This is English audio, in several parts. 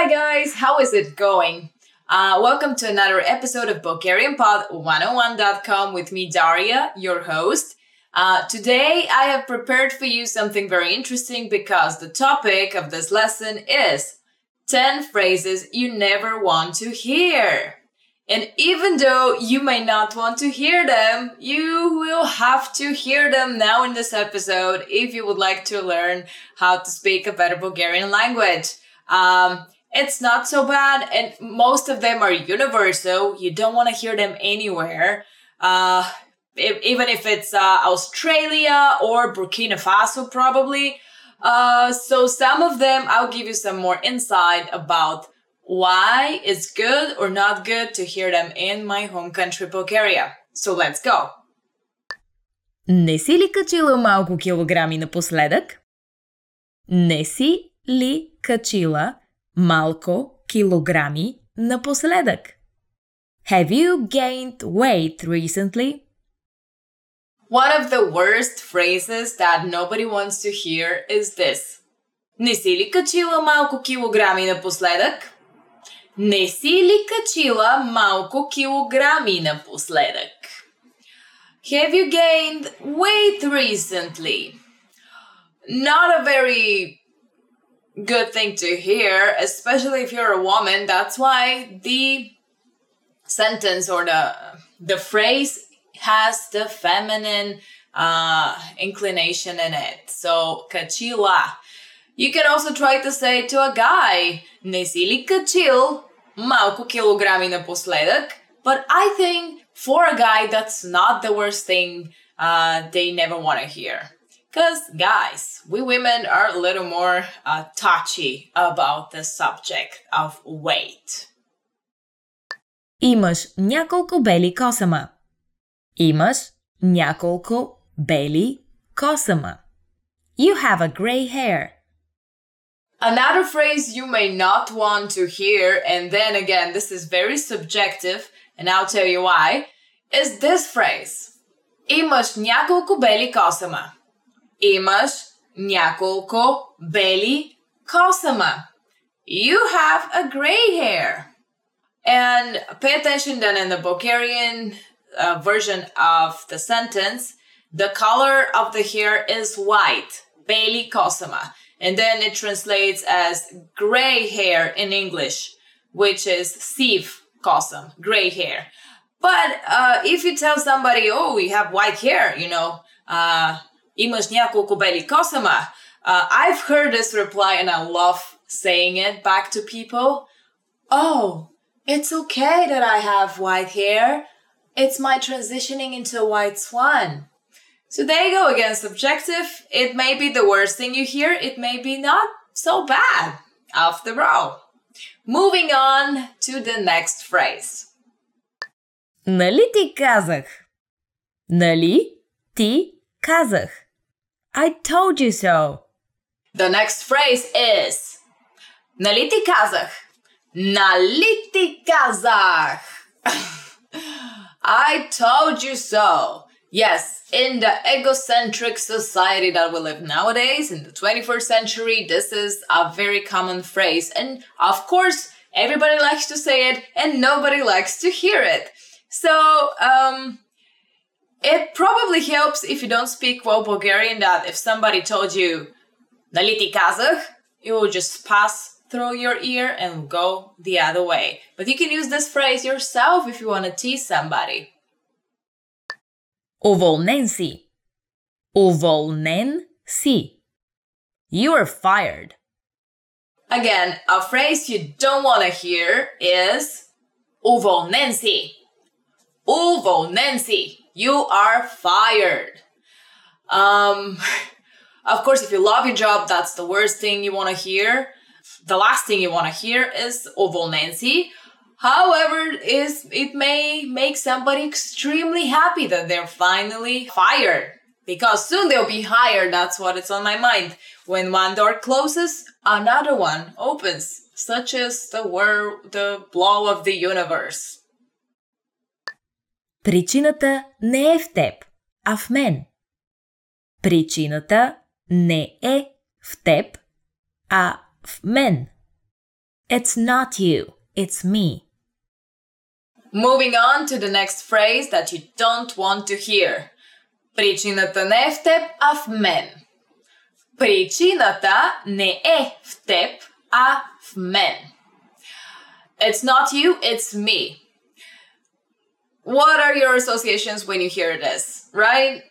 Hi guys, how is it going? Uh, welcome to another episode of BulgarianPod101.com with me, Daria, your host. Uh, today, I have prepared for you something very interesting because the topic of this lesson is 10 phrases you never want to hear. And even though you may not want to hear them, you will have to hear them now in this episode if you would like to learn how to speak a better Bulgarian language. Um, it's not so bad, and most of them are universal. You don't want to hear them anywhere. Uh, if, even if it's uh, Australia or Burkina Faso, probably. Uh, so some of them, I'll give you some more insight about why it's good or not good to hear them in my home country, Bulgaria. So let's go. Не си ли качила малко килограми напоследък? Не си ли качила малко килограми напоследък? Have you gained weight recently? One of the worst phrases that nobody wants to hear is this. Не си ли качила малко килограми напоследък? Не си ли качила малко килограми напоследък? Have you gained weight recently? Not a very good thing to hear, especially if you're a woman. That's why the sentence or the the phrase has the feminine uh, inclination in it. So, kachila. You can also try to say to a guy, не си ли качил малко килограми напоследък? But I think for a guy, that's not the worst thing uh, they never want to hear. Because, guys, we women are a little more uh, touchy about the subject of weight. Имаш няколко бели косама. Имаш няколко бели косама. You have a gray hair. Another phrase you may not want to hear, and then again, this is very subjective, and I'll tell you why, is this phrase. Имаш няколко бели косама. Имаш няколко бели косама. You have a gray hair. And pay attention then in the Bulgarian uh, version of the sentence, the color of the hair is white, beli kosama. And then it translates as gray hair in English, which is siv kosam, gray hair. But uh, if you tell somebody, oh, we have white hair, you know, uh, имаш няколко бели косама, uh, I've heard this reply and I love saying it back to people. Oh, it's okay that I have white hair. It's my transitioning into a white swan. So there you go again, subjective. It may be the worst thing you hear, it may be not so bad after all. Moving on to the next phrase. Нали ти казах? Нали ти казах? I told you so. The next phrase is Naliti Kazakh. Naliti Kazakh. I told you so. Yes, in the egocentric society that we live nowadays, in the 21st century, this is a very common phrase. And of course, everybody likes to say it and nobody likes to hear it. So, um, it probably helps if you don't speak well Bulgarian that if somebody told you Naliti Kazakh, you will just pass through your ear and go the other way. But you can use this phrase yourself if you want to tease somebody. Уволнен си. Уволнен си. You are fired. Again, a phrase you don't want to hear is уволнен си. Уволнен си. You are fired. Um, of course, if you love your job, that's the worst thing you want to hear. The last thing you want to hear is oh, oval Nancy. However, is it may make somebody extremely happy that they're finally fired because soon they'll be hired. That's what it's on my mind. When one door closes, another one opens, such as the world, the blow of the universe. Причината не е в теб, а в мен. Причината не е в теб, а в мен. It's not you, it's me. Moving on to the next phrase that you don't want to hear. Причината не е в теб, а в мен. Причината не е в теб, а в мен. It's not you, it's me. What are your associations when you hear this, right?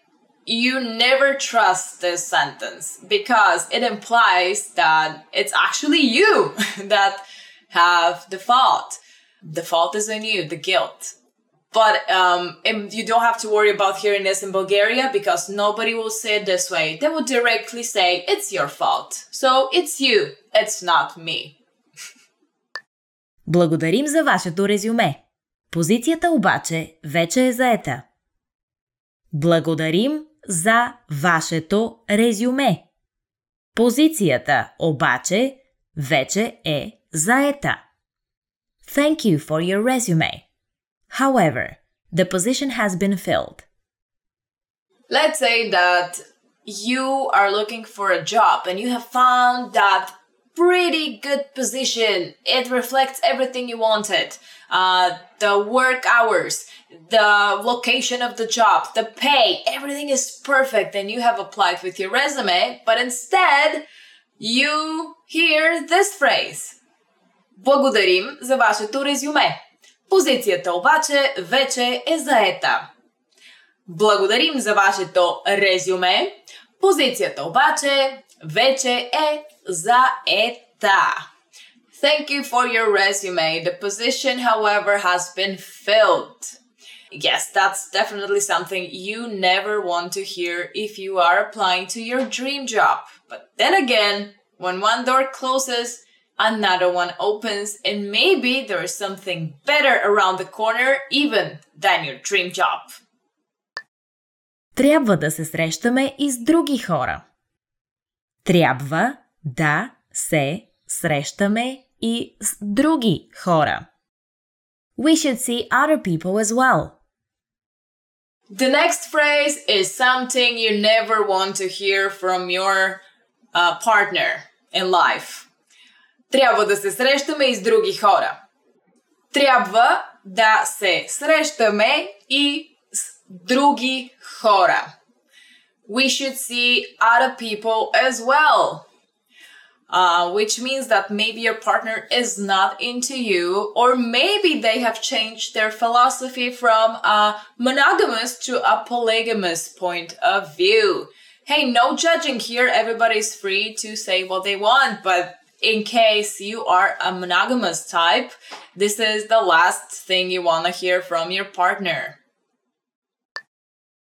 You never trust this sentence because it implies that it's actually you that have the fault. The fault is on you, the guilt. But um, you don't have to worry about hearing this in Bulgaria because nobody will say it this way. They will directly say, it's your fault. So it's you, it's not me. Благодарим за вашето резюме. Позицията обаче вече е заета. Благодарим за вашето резюме. Позицията обаче вече е заета. Thank you for your resume. However, the position has been filled. Let's say that you are looking for a job and you have found that pretty good position. It reflects everything you wanted. Uh, the work hours, the location of the job, the pay, everything is perfect and you have applied with your resume, but instead you hear this phrase. Благодарим за вашето резюме. Позицията обаче вече е заета. Благодарим за вашето резюме. Позицията обаче вече е zaeta. Thank you for your resume. The position, however, has been filled. Yes, that's definitely something you never want to hear if you are applying to your dream job. But then again, when one door closes, another one opens, and maybe there is something better around the corner even than your dream job. Трябва да се срещаме и с други хора. Трябва да се срещаме и с други хора. We should see other people as well. The next phrase is something you never want to hear from your uh, partner in life. Трябва да се срещаме и с други хора. Трябва да се срещаме и с други хора. We should see other people as well. Uh, which means that maybe your partner is not into you, or maybe they have changed their philosophy from a monogamous to a polygamous point of view. Hey, no judging here. Everybody's free to say what they want, but in case you are a monogamous type, this is the last thing you want to hear from your partner.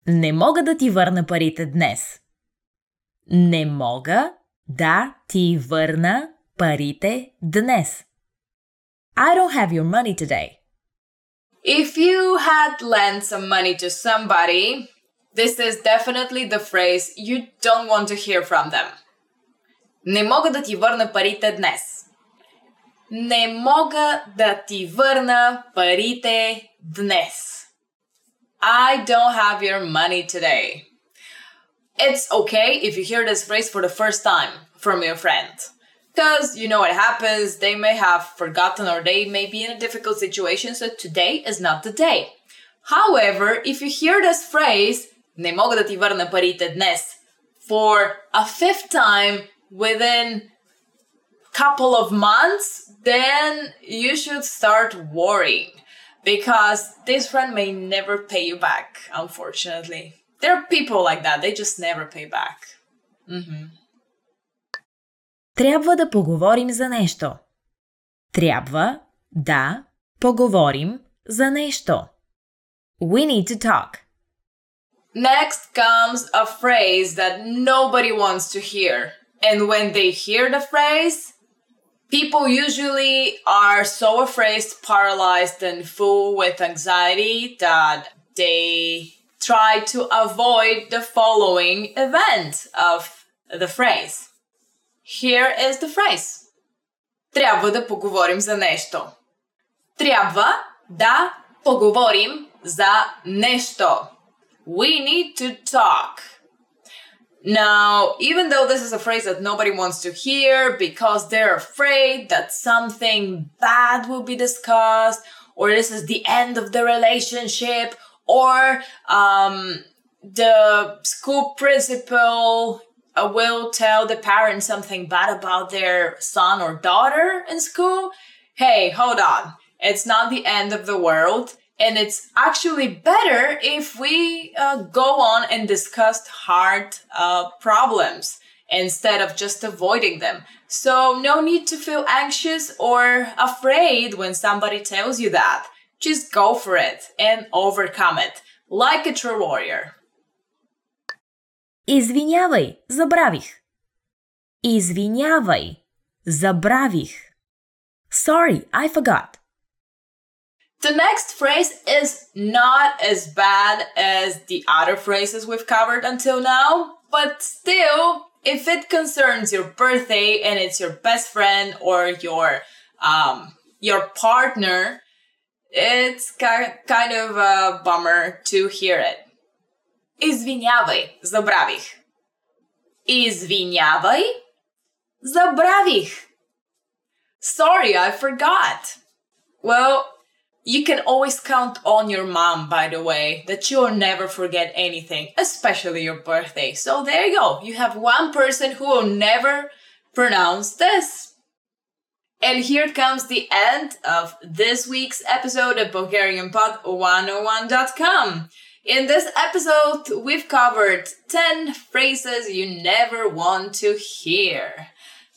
Не мога да ти върна парите днес. Не мога да ти върна парите днес. I don't have your money today. If you had lent some money to somebody, this is definitely the phrase you don't want to hear from them. Не мога да ти върна парите днес. Не мога да ти върна парите днес. I don't have your money today. It's okay if you hear this phrase for the first time from your friend. Because you know what happens, they may have forgotten or they may be in a difficult situation, so today is not the day. However, if you hear this phrase, не мога да ти върна парите днес, for a fifth time within couple of months, then you should start worrying because this friend may never pay you back, unfortunately. There are people like that. They just never pay back. Mm-hmm. Трябва да поговорим за нещо. Трябва да поговорим за нещо. We need to talk. Next comes a phrase that nobody wants to hear. And when they hear the phrase, people usually are so afraid, paralyzed, and full with anxiety that they try to avoid the following event of the phrase. Here is the phrase. Трябва да поговорим за нещо. Трябва да поговорим за нещо. We need to talk. Now, even though this is a phrase that nobody wants to hear because they're afraid that something bad will be discussed, or this is the end of the relationship, or um, the school principal uh, will tell the parents something bad about their son or daughter in school. Hey, hold on. It's not the end of the world. And it's actually better if we uh, go on and discuss hard uh, problems instead of just avoiding them. So, no need to feel anxious or afraid when somebody tells you that. Just go for it and overcome it like a true warrior. Извинявай, забравих. Извинявай, забравих. Sorry, I forgot. The next phrase is not as bad as the other phrases we've covered until now, but still, if it concerns your birthday and it's your best friend or your um, your partner, it's kind of a bummer to hear it. Извинявай, забравих. Извинявай, забравих. Sorry, I forgot. Well, you can always count on your mom, by the way, that you'll never forget anything, especially your birthday. So there you go. You have one person who will never pronounce this. And here comes the end of this week's episode of BulgarianPod101.com. In this episode, we've covered 10 phrases you never want to hear.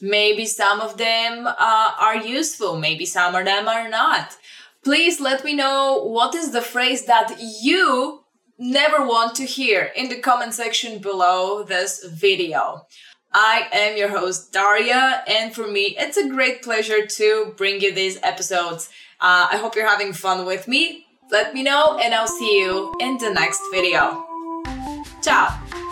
Maybe some of them uh, are useful, maybe some of them are not please let me know what is the phrase that you never want to hear in the comment section below this video. I am your host Daria, and for me, it's a great pleasure to bring you these episodes. Uh, I hope you're having fun with me. Let me know, and I'll see you in the next video. Ciao!